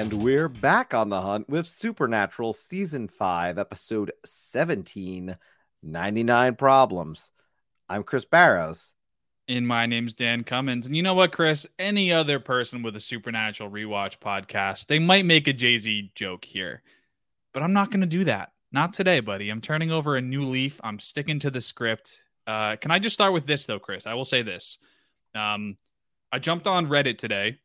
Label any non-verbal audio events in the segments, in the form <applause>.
And we're back on the hunt with Supernatural Season 5, Episode 17 99 Problems. I'm Chris Barrows. And my name's Dan Cummins. And you know what, Chris? Any other person with a Supernatural rewatch podcast, they might make a Jay Z joke here, but I'm not going to do that. Not today, buddy. I'm turning over a new leaf. I'm sticking to the script. Uh, can I just start with this, though, Chris? I will say this. Um, I jumped on Reddit today,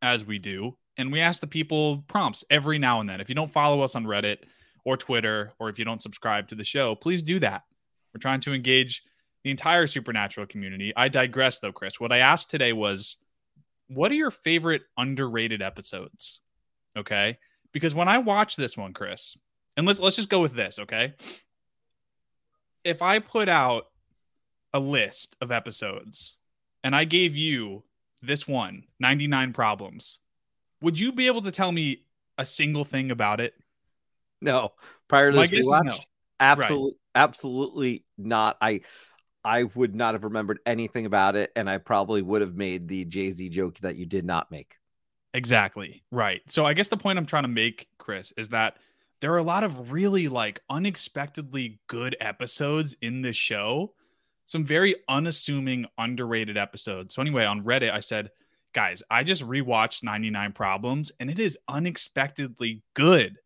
as we do, and we ask the people prompts every now and then. If you don't follow us on Reddit or Twitter, or if you don't subscribe to the show, please do that. We're trying to engage the entire supernatural community. I digress, though, Chris. What I asked today was, what are your favorite underrated episodes? Okay, because when I watch this one, Chris, and let's let's just go with this, okay? If I put out a list of episodes and I gave you this one, 99 problems, would you be able to tell me a single thing about it? No. Prior to My this rewatch, no. absolutely right. absolutely not. I I would not have remembered anything about it, and I probably would have made the Jay Z joke that you did not make. Exactly. Right. So I guess the point I'm trying to make, Chris, is that there are a lot of really like unexpectedly good episodes in this show. Some very unassuming, underrated episodes. So anyway, on Reddit, I said, guys, I just rewatched 99 Problems and it is unexpectedly good.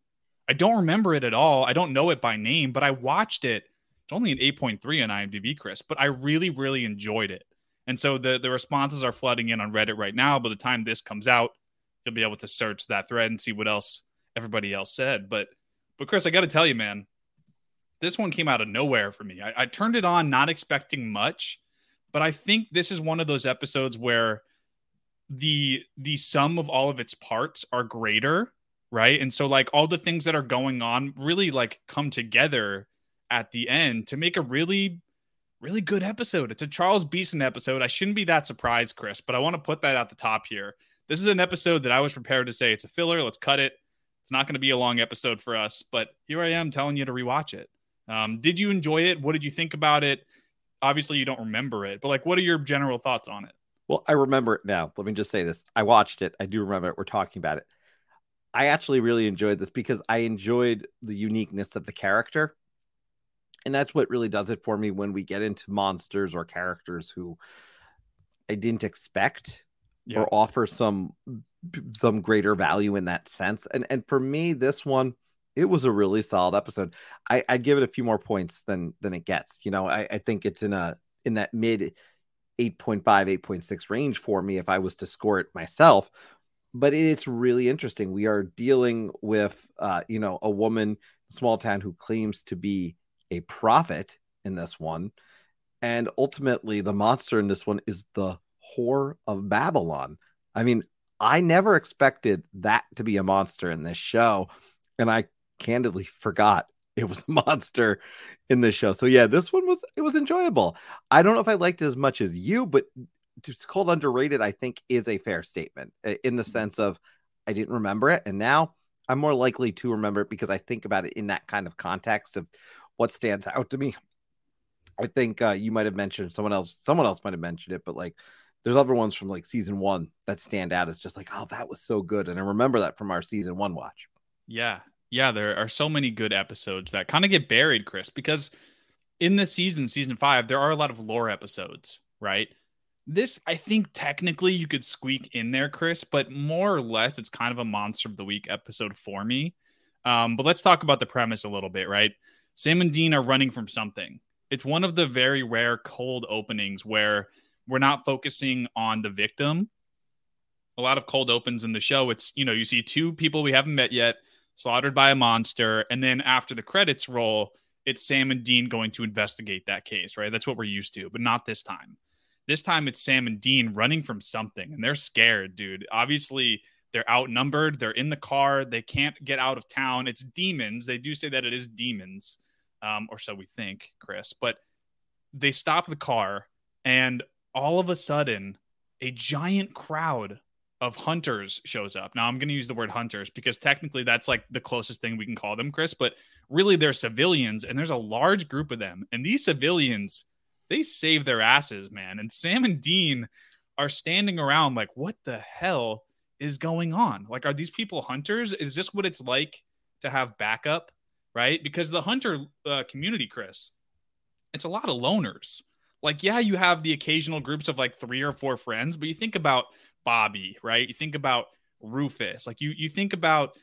I don't remember it at all. I don't know it by name, but I watched it. It's only an 8.3 on IMDb, Chris, but I really, really enjoyed it. And so the, the responses are flooding in on Reddit right now. By the time this comes out, you'll be able to search that thread and see what else everybody else said. But but Chris, I got to tell you, man, this one came out of nowhere for me. I, I turned it on not expecting much, but I think this is one of those episodes where the the sum of all of its parts are greater right? And so like all the things that are going on really like come together at the end to make a really really good episode. It's a charles beeson episode. I shouldn't be that surprised chris but i want to put that at the top here. This is an episode that i was prepared to say it's a filler. Let's cut it. It's not going to be a long episode for us but here i am telling you to rewatch it. Um, did you enjoy it? What did you think about it? Obviously you don't remember it but like what are your general thoughts on it well, I remember it now. Let me just say this. I watched it. I do remember it. We're talking about it. I actually really enjoyed this because I enjoyed the uniqueness of the character. And that's what really does it for me when we get into monsters or characters who I didn't expect yeah. or offer some some greater value in that sense. And and for me, this one, it was a really solid episode. I, I'd give it a few more points than than it gets. You know, I, I think it's in a in that mid 8.5, 8.6 range for me if I was to score it myself. But it's really interesting. We are dealing with, uh, you know, a woman, small town who claims to be a prophet in this one. And ultimately, the monster in this one is the whore of Babylon. I mean, I never expected that to be a monster in this show. And I candidly forgot it was <laughs> a monster in this show. So yeah, this one was it was enjoyable. I don't know if I liked it as much as you, but it's called underrated. I think is a fair statement in the sense of I didn't remember it, and now I'm more likely to remember it because I think about it in that kind of context of what stands out to me. I think uh, you might have mentioned someone else. Someone else might have mentioned it, but like there's other ones from like season one that stand out as just like, oh, that was so good, and I remember that from our season one watch. Yeah, yeah, there are so many good episodes that kind of get buried, Chris, because in the season, season five, there are a lot of lore episodes, right? This, I think, technically you could squeak in there, Chris, but more or less, it's kind of a monster of the week episode for me. Um, but let's talk about the premise a little bit, right? Sam and Dean are running from something. It's one of the very rare cold openings where we're not focusing on the victim. A lot of cold opens in the show. It's, you know, you see two people we haven't met yet slaughtered by a monster. And then after the credits roll, it's Sam and Dean going to investigate that case, right? That's what we're used to, but not this time. This time it's Sam and Dean running from something and they're scared, dude. Obviously, they're outnumbered. They're in the car. They can't get out of town. It's demons. They do say that it is demons, um, or so we think, Chris. But they stop the car, and all of a sudden, a giant crowd of hunters shows up. Now I'm going to use the word hunters because technically that's like the closest thing we can call them, Chris, but really they're civilians and there's a large group of them. And these civilians, they save their asses, man. And Sam and Dean are standing around like, what the hell is going on? Like, are these people hunters? Is this what it's like to have backup? Right? Because the hunter uh, community, Chris, it's a lot of loners. Like, yeah, you have the occasional groups of like three or four friends, but you think about Bobby, right? You think about Rufus. Like, you you think about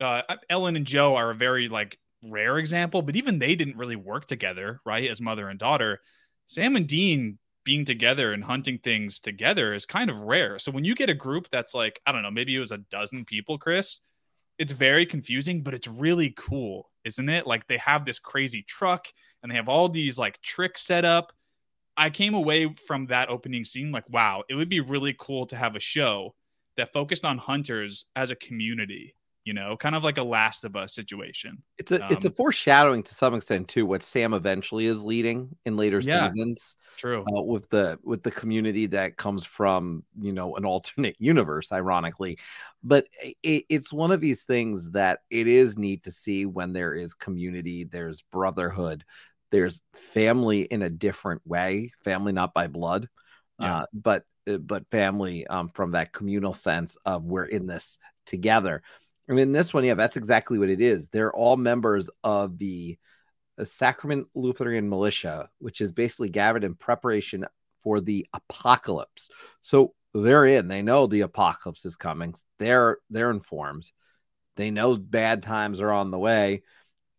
uh, Ellen and Jo are a very like rare example, but even they didn't really work together, right? As mother and daughter. Sam and Dean being together and hunting things together is kind of rare. So when you get a group that's like, I don't know, maybe it was a dozen people, Chris, it's very confusing, but it's really cool, isn't it? Like they have this crazy truck and they have all these like tricks set up. I came away from that opening scene like, wow, it would be really cool to have a show that focused on hunters as a community you know, kind of like a Last of Us situation. It's a um, it's a um, foreshadowing to some extent too what Sam eventually is leading in later yeah, seasons. True. Uh, with the with the community that comes from you know an alternate <laughs> universe, ironically, but it, it's one of these things that it is neat to see when there is community, there's brotherhood, there's family in a different way, family not by blood, yeah. uh, but uh, but family um, from that communal sense of we're in this together I mean, this one, yeah, that's exactly what it is. They're all members of the, the Sacrament Lutheran Militia, which is basically gathered in preparation for the apocalypse. So they're in. They know the apocalypse is coming. They're they're informed. They know bad times are on the way,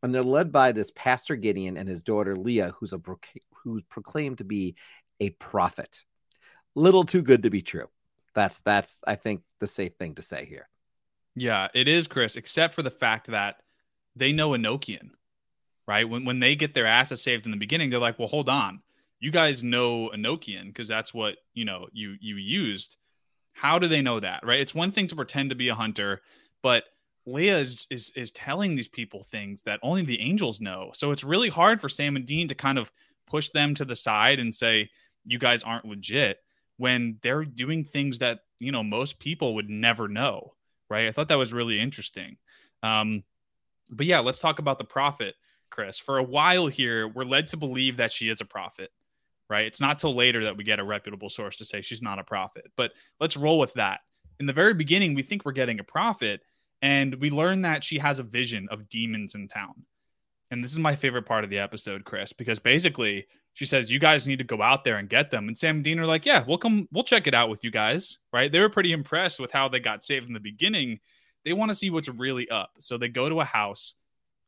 and they're led by this Pastor Gideon and his daughter Leah, who's a who's proclaimed to be a prophet. Little too good to be true. That's that's I think the safe thing to say here. Yeah, it is, Chris, except for the fact that they know Enochian, right? When when they get their asses saved in the beginning, they're like, well, hold on. You guys know Enochian because that's what you know you you used. How do they know that? Right? It's one thing to pretend to be a hunter, but Leah is, is is telling these people things that only the angels know. So it's really hard for Sam and Dean to kind of push them to the side and say, you guys aren't legit when they're doing things that, you know, most people would never know right? I thought that was really interesting. Um, but yeah, let's talk about the prophet, Chris. For a while here, we're led to believe that she is a prophet, right? It's not till later that we get a reputable source to say she's not a prophet. But let's roll with that. In the very beginning, we think we're getting a prophet, and we learn that she has a vision of demons in town. And this is my favorite part of the episode, Chris, because basically she says, You guys need to go out there and get them. And Sam and Dean are like, Yeah, we'll come, we'll check it out with you guys. Right. They were pretty impressed with how they got saved in the beginning. They want to see what's really up. So they go to a house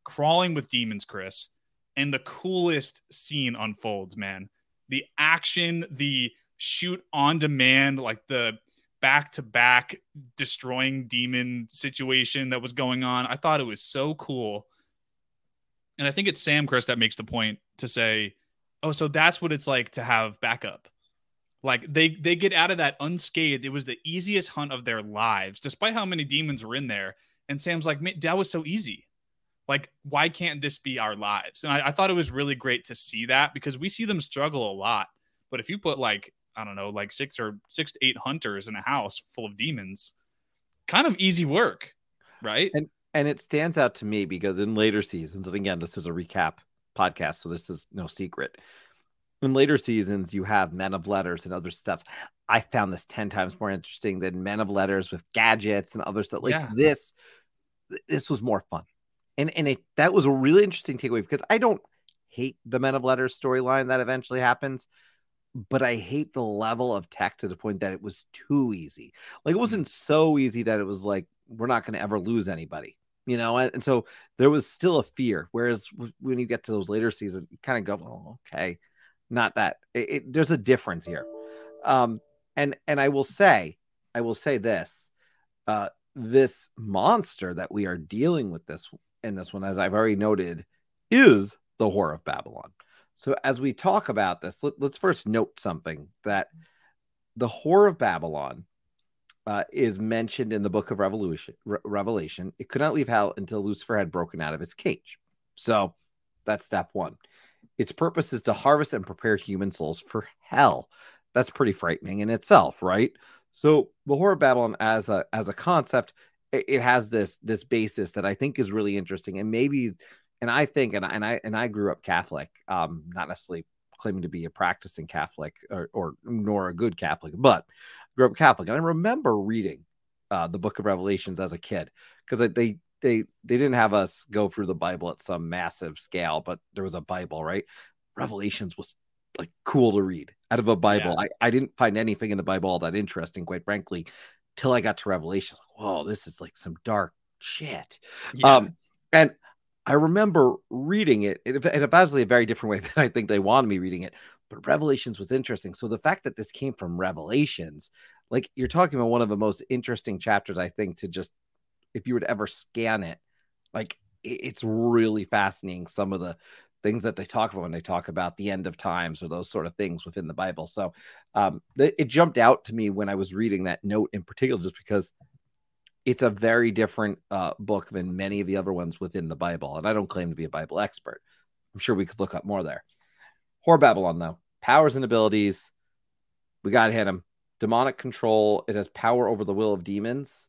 crawling with demons, Chris. And the coolest scene unfolds, man. The action, the shoot on demand, like the back to back destroying demon situation that was going on. I thought it was so cool. And I think it's Sam Chris that makes the point to say, oh, so that's what it's like to have backup. Like they they get out of that unscathed. It was the easiest hunt of their lives, despite how many demons were in there. And Sam's like, that was so easy. Like, why can't this be our lives? And I, I thought it was really great to see that because we see them struggle a lot. But if you put like, I don't know, like six or six to eight hunters in a house full of demons, kind of easy work, right? And and it stands out to me because in later seasons, and again, this is a recap podcast, so this is no secret. In later seasons, you have Men of Letters and other stuff. I found this 10 times more interesting than Men of Letters with gadgets and other stuff. Like yeah. this, this was more fun. And and it that was a really interesting takeaway because I don't hate the Men of Letters storyline that eventually happens, but I hate the level of tech to the point that it was too easy. Like it wasn't so easy that it was like we're not going to ever lose anybody you know, and, and, so there was still a fear. Whereas when you get to those later seasons, you kind of go, oh, okay, not that. It, it, there's a difference here. Um, and and I will say, I will say this, uh, this monster that we are dealing with this in this one, as I've already noted, is the Whore of Babylon. So as we talk about this, let, let's first note something that the Whore of Babylon uh, is mentioned in the book of Revolution, Re- Revelation. It could not leave hell until Lucifer had broken out of his cage. So that's step one. Its purpose is to harvest and prepare human souls for hell. That's pretty frightening in itself, right? So the Whore of Babylon as a as a concept, it, it has this this basis that I think is really interesting, and maybe, and I think, and I and I and I grew up Catholic, um, not necessarily claiming to be a practicing Catholic or, or nor a good Catholic, but grew up Catholic. And I remember reading uh, the Book of Revelations as a kid because they they they didn't have us go through the Bible at some massive scale, but there was a Bible, right? Revelations was like cool to read out of a Bible. Yeah. I, I didn't find anything in the Bible all that interesting, quite frankly, till I got to Revelation. Like, Whoa, this is like some dark shit. Yeah. Um, and I remember reading it in a vastly a very different way <laughs> than I think they wanted me reading it. But Revelations was interesting. So the fact that this came from Revelations, like you're talking about one of the most interesting chapters, I think, to just if you to ever scan it, like it's really fascinating. Some of the things that they talk about when they talk about the end of times or those sort of things within the Bible. So um, it jumped out to me when I was reading that note in particular, just because it's a very different uh, book than many of the other ones within the Bible. And I don't claim to be a Bible expert. I'm sure we could look up more there. Whore Babylon, though, powers and abilities. We got to hit him. Demonic control. It has power over the will of demons.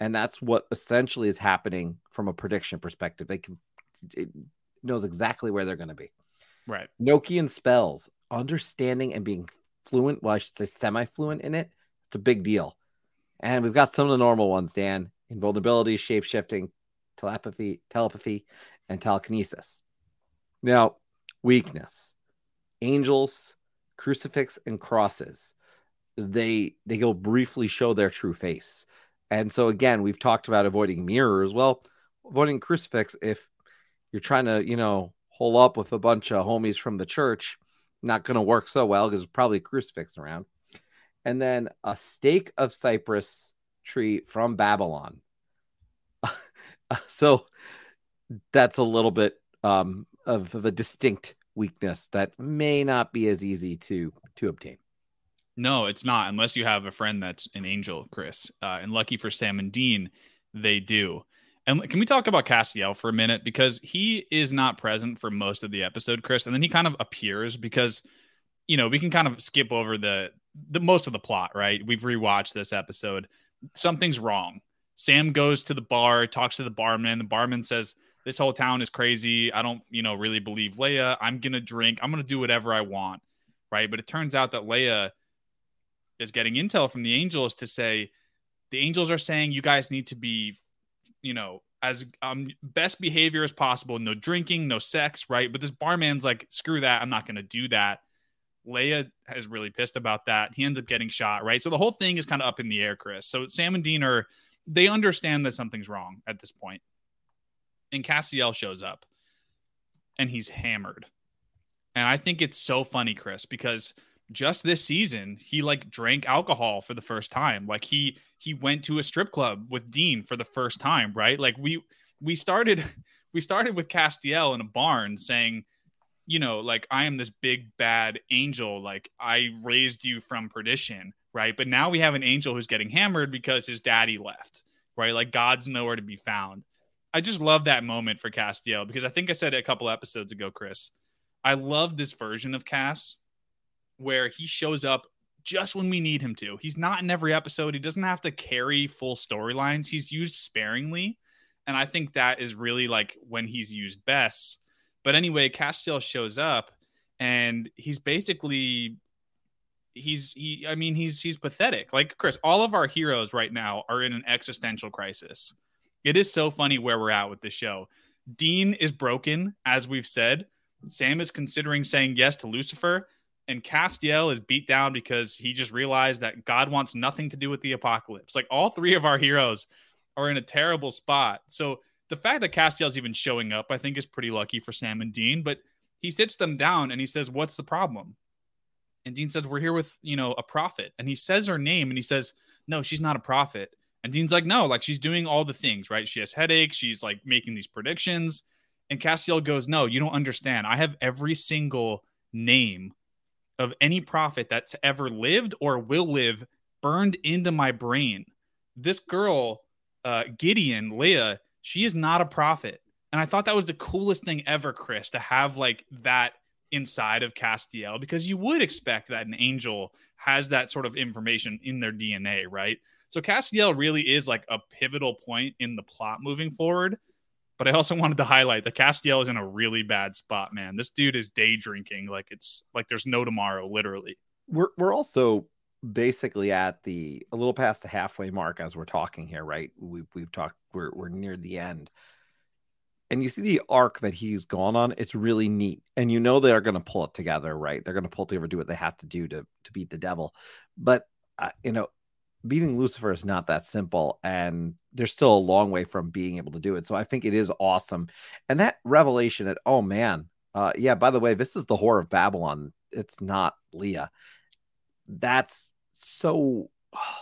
And that's what essentially is happening from a prediction perspective. They can, it knows exactly where they're going to be. Right. Enochian spells, understanding and being fluent, well, I should say semi fluent in it. It's a big deal. And we've got some of the normal ones, Dan. Invulnerability, shape shifting, telepathy, telepathy, and telekinesis. Now, weakness. Angels, crucifix, and crosses. They they go briefly show their true face. And so again, we've talked about avoiding mirrors. Well, avoiding crucifix, if you're trying to, you know, hole up with a bunch of homies from the church, not going to work so well because probably crucifix around and then a stake of cypress tree from Babylon. <laughs> so that's a little bit um, of, of a distinct weakness that may not be as easy to to obtain. No, it's not unless you have a friend that's an angel, Chris. Uh, and lucky for Sam and Dean, they do. And can we talk about Castiel for a minute because he is not present for most of the episode, Chris, and then he kind of appears because you know we can kind of skip over the the most of the plot, right? We've rewatched this episode. Something's wrong. Sam goes to the bar, talks to the barman. The barman says, This whole town is crazy. I don't, you know, really believe Leah. I'm going to drink. I'm going to do whatever I want. Right. But it turns out that Leah is getting intel from the angels to say, the angels are saying you guys need to be, you know, as um, best behavior as possible. No drinking, no sex. Right. But this barman's like, screw that. I'm not going to do that. Leah is really pissed about that. He ends up getting shot, right? So the whole thing is kind of up in the air, Chris. So Sam and Dean are they understand that something's wrong at this point. And Castiel shows up and he's hammered. And I think it's so funny, Chris, because just this season he like drank alcohol for the first time. Like he he went to a strip club with Dean for the first time, right? Like we we started <laughs> we started with Castiel in a barn saying you know, like I am this big bad angel, like I raised you from perdition, right? But now we have an angel who's getting hammered because his daddy left, right? Like God's nowhere to be found. I just love that moment for Castiel because I think I said it a couple episodes ago, Chris. I love this version of Cass where he shows up just when we need him to. He's not in every episode. He doesn't have to carry full storylines. He's used sparingly. And I think that is really like when he's used best but anyway, Castiel shows up and he's basically he's he I mean he's he's pathetic. Like Chris, all of our heroes right now are in an existential crisis. It is so funny where we're at with the show. Dean is broken, as we've said. Sam is considering saying yes to Lucifer, and Castiel is beat down because he just realized that God wants nothing to do with the apocalypse. Like all three of our heroes are in a terrible spot. So the fact that Castiel's even showing up, I think, is pretty lucky for Sam and Dean. But he sits them down and he says, "What's the problem?" And Dean says, "We're here with you know a prophet." And he says her name and he says, "No, she's not a prophet." And Dean's like, "No, like she's doing all the things, right? She has headaches. She's like making these predictions." And Castiel goes, "No, you don't understand. I have every single name of any prophet that's ever lived or will live burned into my brain. This girl, uh, Gideon, Leah." She is not a prophet. And I thought that was the coolest thing ever, Chris, to have like that inside of Castiel because you would expect that an angel has that sort of information in their DNA, right? So Castiel really is like a pivotal point in the plot moving forward. But I also <laughs> wanted to highlight that Castiel is in a really bad spot, man. This dude is day drinking like it's like there's no tomorrow, literally. We're we're also basically at the a little past the halfway mark as we're talking here, right? We've we've talked we're we're near the end. And you see the arc that he's gone on, it's really neat. And you know they're gonna pull it together, right? They're gonna pull together, do what they have to do to to beat the devil. But uh, you know, beating Lucifer is not that simple, and there's still a long way from being able to do it. So I think it is awesome. And that revelation that, oh man, uh, yeah, by the way, this is the Whore of Babylon. It's not Leah. That's so oh,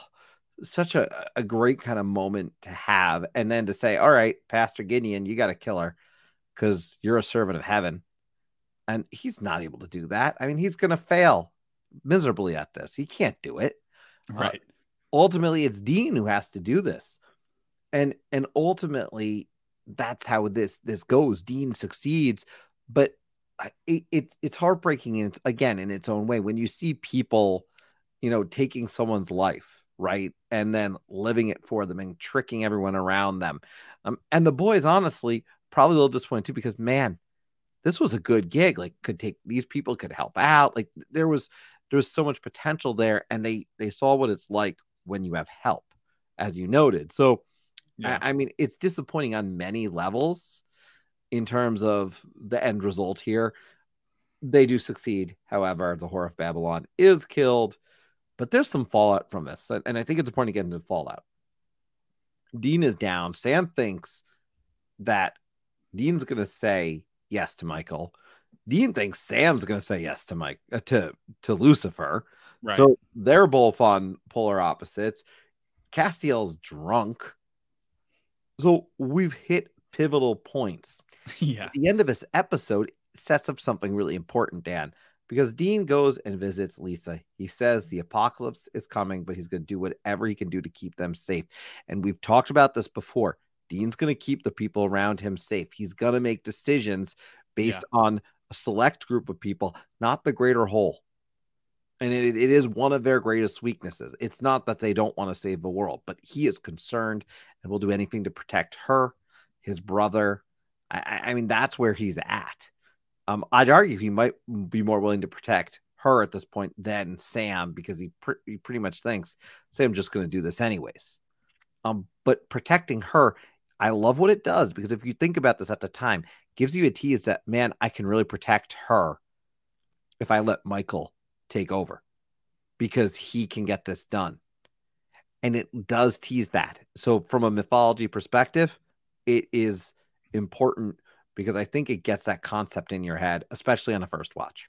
<sighs> such a, a great kind of moment to have. And then to say, all right, Pastor Gideon, you got to kill her because you're a servant of heaven. And he's not able to do that. I mean, he's going to fail miserably at this. He can't do it. Uh, right. Uh, ultimately, it's Dean who has to do this. And and ultimately, that's how this this goes. Dean succeeds, but it, it it's heartbreaking and it's again in its own way when you see people you know, taking someone's life, right? And then living it for them and tricking everyone around them. Um, and the boys, honestly, probably a little disappointed too because, man, this was a good gig. Like, could take these people could help out. Like, there was there was so much potential there, and they they saw what it's like when you have help, as you noted. So, yeah. I, I mean, it's disappointing on many levels in terms of the end result here. They do succeed. However, the Whore of Babylon is killed. But there's some fallout from this. And I think it's important to get into fallout. Dean is down. Sam thinks that Dean's going to say yes to Michael. Dean thinks Sam's going to say yes to Mike uh, to to Lucifer. Right. So they're both on polar opposites. Castiel's drunk. So we've hit pivotal points. <laughs> Yeah. At the end of this episode sets up something really important, Dan because Dean goes and visits Lisa. He says the mm. apocalypse is coming, but he's going to do whatever he can do to keep them safe. And we've talked about this before. Dean's going to keep the people around him safe. He's going to make decisions based yeah. on a select group of people, not the greater whole. And it, it is one of their greatest weaknesses. It's not that they don't want to save the world, but he is concerned and will do anything to protect her, his brother. I, I mean, that's where he's at. Um, I'd argue he might be more willing to protect her at this point than Sam because he, pr- he pretty much thinks Sam's just going to do this anyways. Um, but protecting her, I love what it does because if you think about this at the time, gives you a tease that man, I can really protect her if I let Michael take over because he can get this done. And it does tease that. So, from a mythology perspective, it is important because I think it gets that concept in your head, especially on a first watch.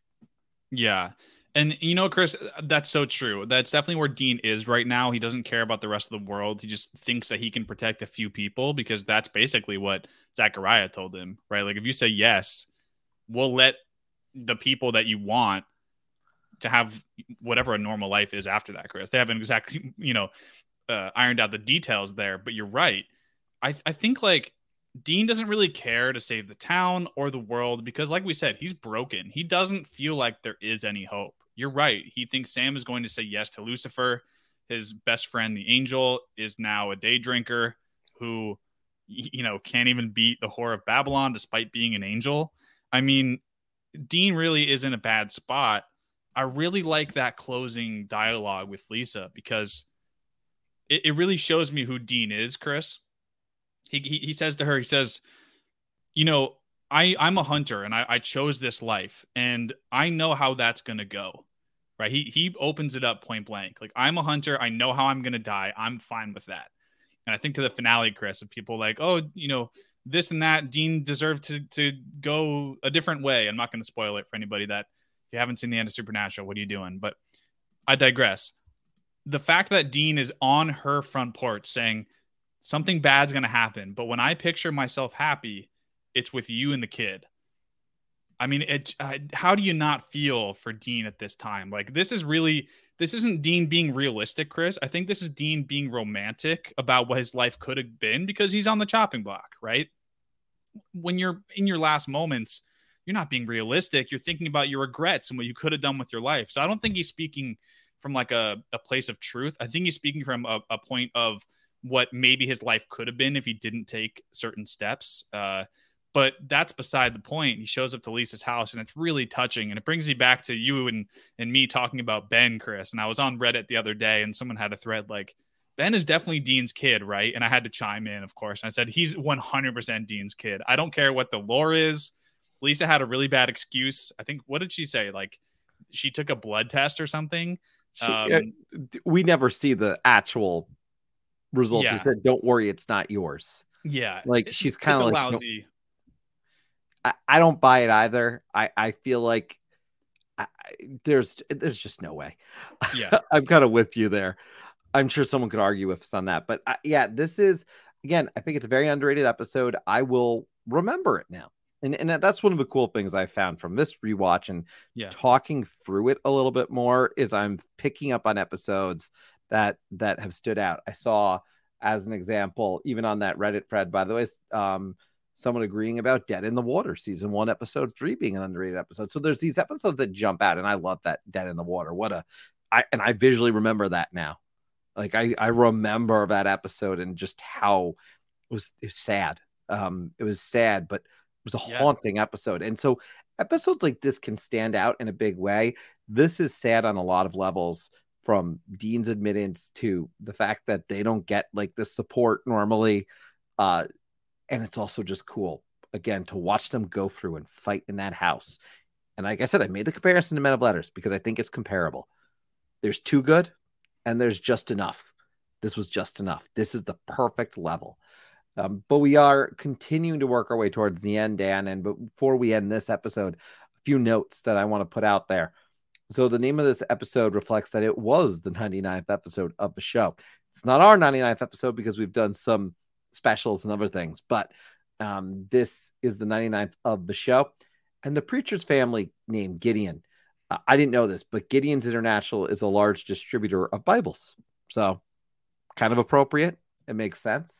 Yeah. And you know, Chris, that's so true. That's definitely where Dean is right now. He doesn't care about the rest of the world. He just thinks that he can protect a few people because that's basically what Zachariah told him, right? Like if you say yes, we'll let the people that you want to have whatever a normal life is after that, Chris. They haven't exactly, <laughs> you know, uh, ironed out the details there, but you're right. I I think like Dean doesn't really care to save the town or the world because, like we said, he's broken. He doesn't feel like there is any hope. You're right. He thinks Sam is going to say yes to Lucifer. His best friend, the angel, is now a day drinker who, you know, can't even beat the whore of Babylon despite being an angel. I mean, Dean really is in a bad spot. I really like that closing dialogue with Lisa because it, it really shows me who Dean is, Chris he, he, he says to her, he says, you know, I, I'm a hunter and I, I chose this life and I know how that's going to go. Right. He, he opens it up point blank. Like, I'm a hunter. I know how I'm going to die. I'm fine with that. And I think to the finale, Chris, of people like, oh, you know, this and that, Dean deserved to, to go a different way. I'm not going to spoil it for anybody that if you haven't seen the end of Supernatural, what are you doing? But I digress. The fact that Dean is on her front porch saying, something bad's going to happen. But when I picture myself happy, it's with you and the kid. I mean, it. Uh, how do you not feel for Dean at this time? Like this is really this isn't Dean being realistic, Chris. I think this is Dean being romantic about what his life could have been because he's on the chopping block, right? When you're in your last moments, you're not being realistic. You're thinking about your regrets and what you could have done with your life. So I don't think he's speaking from like a, a place of truth. I think he's speaking from a, a point of what maybe his life could have been if he didn't take certain steps. Uh, But that's beside the point. He shows up to Lisa's house and it's really touching. And it brings me back to you and, and me talking about Ben, Chris. And I was on Reddit the other day and someone had a thread like, Ben is definitely Dean's kid, right? And I had to chime in, of course. And I said, he's 100% Dean's kid. I don't care what the lore is. Lisa had a really bad excuse. I think, what did she say? Like, she took a blood test or something. She, um, uh, we never see the actual results. Yeah. She said, don't worry, it's not yours. Yeah. Like, she's kind of like, I, I, don't buy it either. I, I feel like I, there's there's just no way. Yeah. <laughs> I'm kind of with you there. I'm sure someone could argue with us on that. But uh, yeah, this is again, I think it's a very underrated episode. I will remember it now. And, and that's one of the cool things I found from this rewatch and yeah. talking through it a little bit more is I'm picking up on episodes that that have stood out. I saw as an example, even on that Reddit thread, by the way, um, someone agreeing about Dead in the Water season one, episode three being an underrated episode. So there's these episodes that jump out, and I love that Dead in the Water. What a I and I visually remember that now. Like I, I remember that episode and just how it was, it was sad. Um, it was sad, but it was a yeah. haunting episode. And so episodes like this can stand out in a big way. This is sad on a lot of levels from Dean's admittance to the fact that they don't get like the support normally. Uh, and it's also just cool again to watch them go through and fight in that house. And like I said, I made the comparison to Men of Letters because I think it's comparable. There's too good, and there's just enough. This was just enough. This is the perfect level. Um, but we are continuing to work our way towards the end, Dan. And before we end this episode, a few notes that I want to put out there. So, the name of this episode reflects that it was the 99th episode of the show. It's not our 99th episode because we've done some specials and other things, but um, this is the 99th of the show. And the preacher's family named Gideon I didn't know this, but Gideon's International is a large distributor of Bibles. So, kind of appropriate. It makes sense.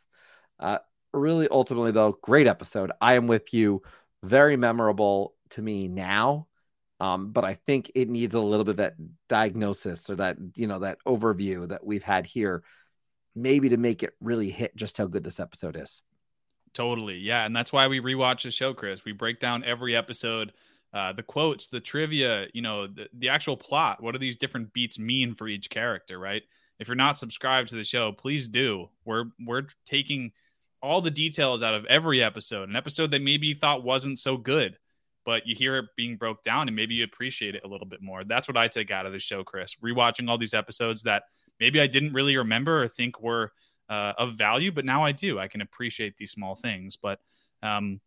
Uh, really, ultimately, though, great episode. I am with you. Very memorable to me now. Um, but I think it needs a little bit of that diagnosis or that, you know, that overview that we've had here, maybe to make it really hit just how good this episode is. Totally. Yeah. And that's why we rewatch the show, Chris. We break down every episode uh, the quotes, the trivia, you know, the, the actual plot. What do these different beats mean for each character, right? If you're not subscribed to the show, please do. We're we're taking all the details out of every episode. An episode that maybe you thought wasn't so good, but you hear it being broke down and maybe you appreciate it a little bit more. That's what I take out of the show, Chris. Rewatching all these episodes that maybe I didn't really remember or think were uh, of value, but now I do. I can appreciate these small things. But um,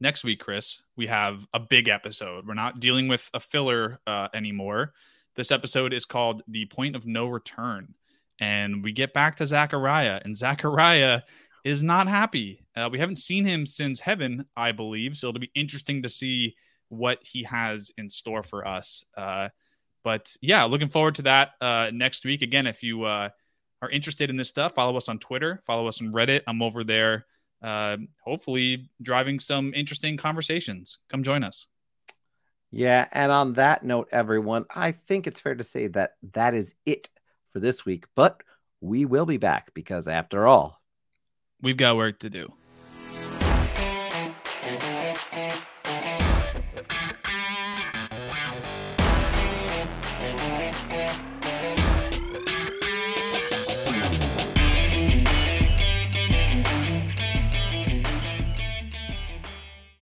next week, Chris, we have a big episode. We're not dealing with a filler uh, anymore. This episode is called The Point of No Return. And we get back to Zachariah, and Zachariah is not happy. Uh, we haven't seen him since heaven, I believe. So it'll be interesting to see what he has in store for us. Uh, but yeah, looking forward to that uh, next week. Again, if you uh, are interested in this stuff, follow us on Twitter, follow us on Reddit. I'm over there uh, hopefully driving some interesting conversations. Come join us. Yeah. And on that note, everyone, I think it's fair to say that that is it for this week, but we will be back because after all, we've got work to do.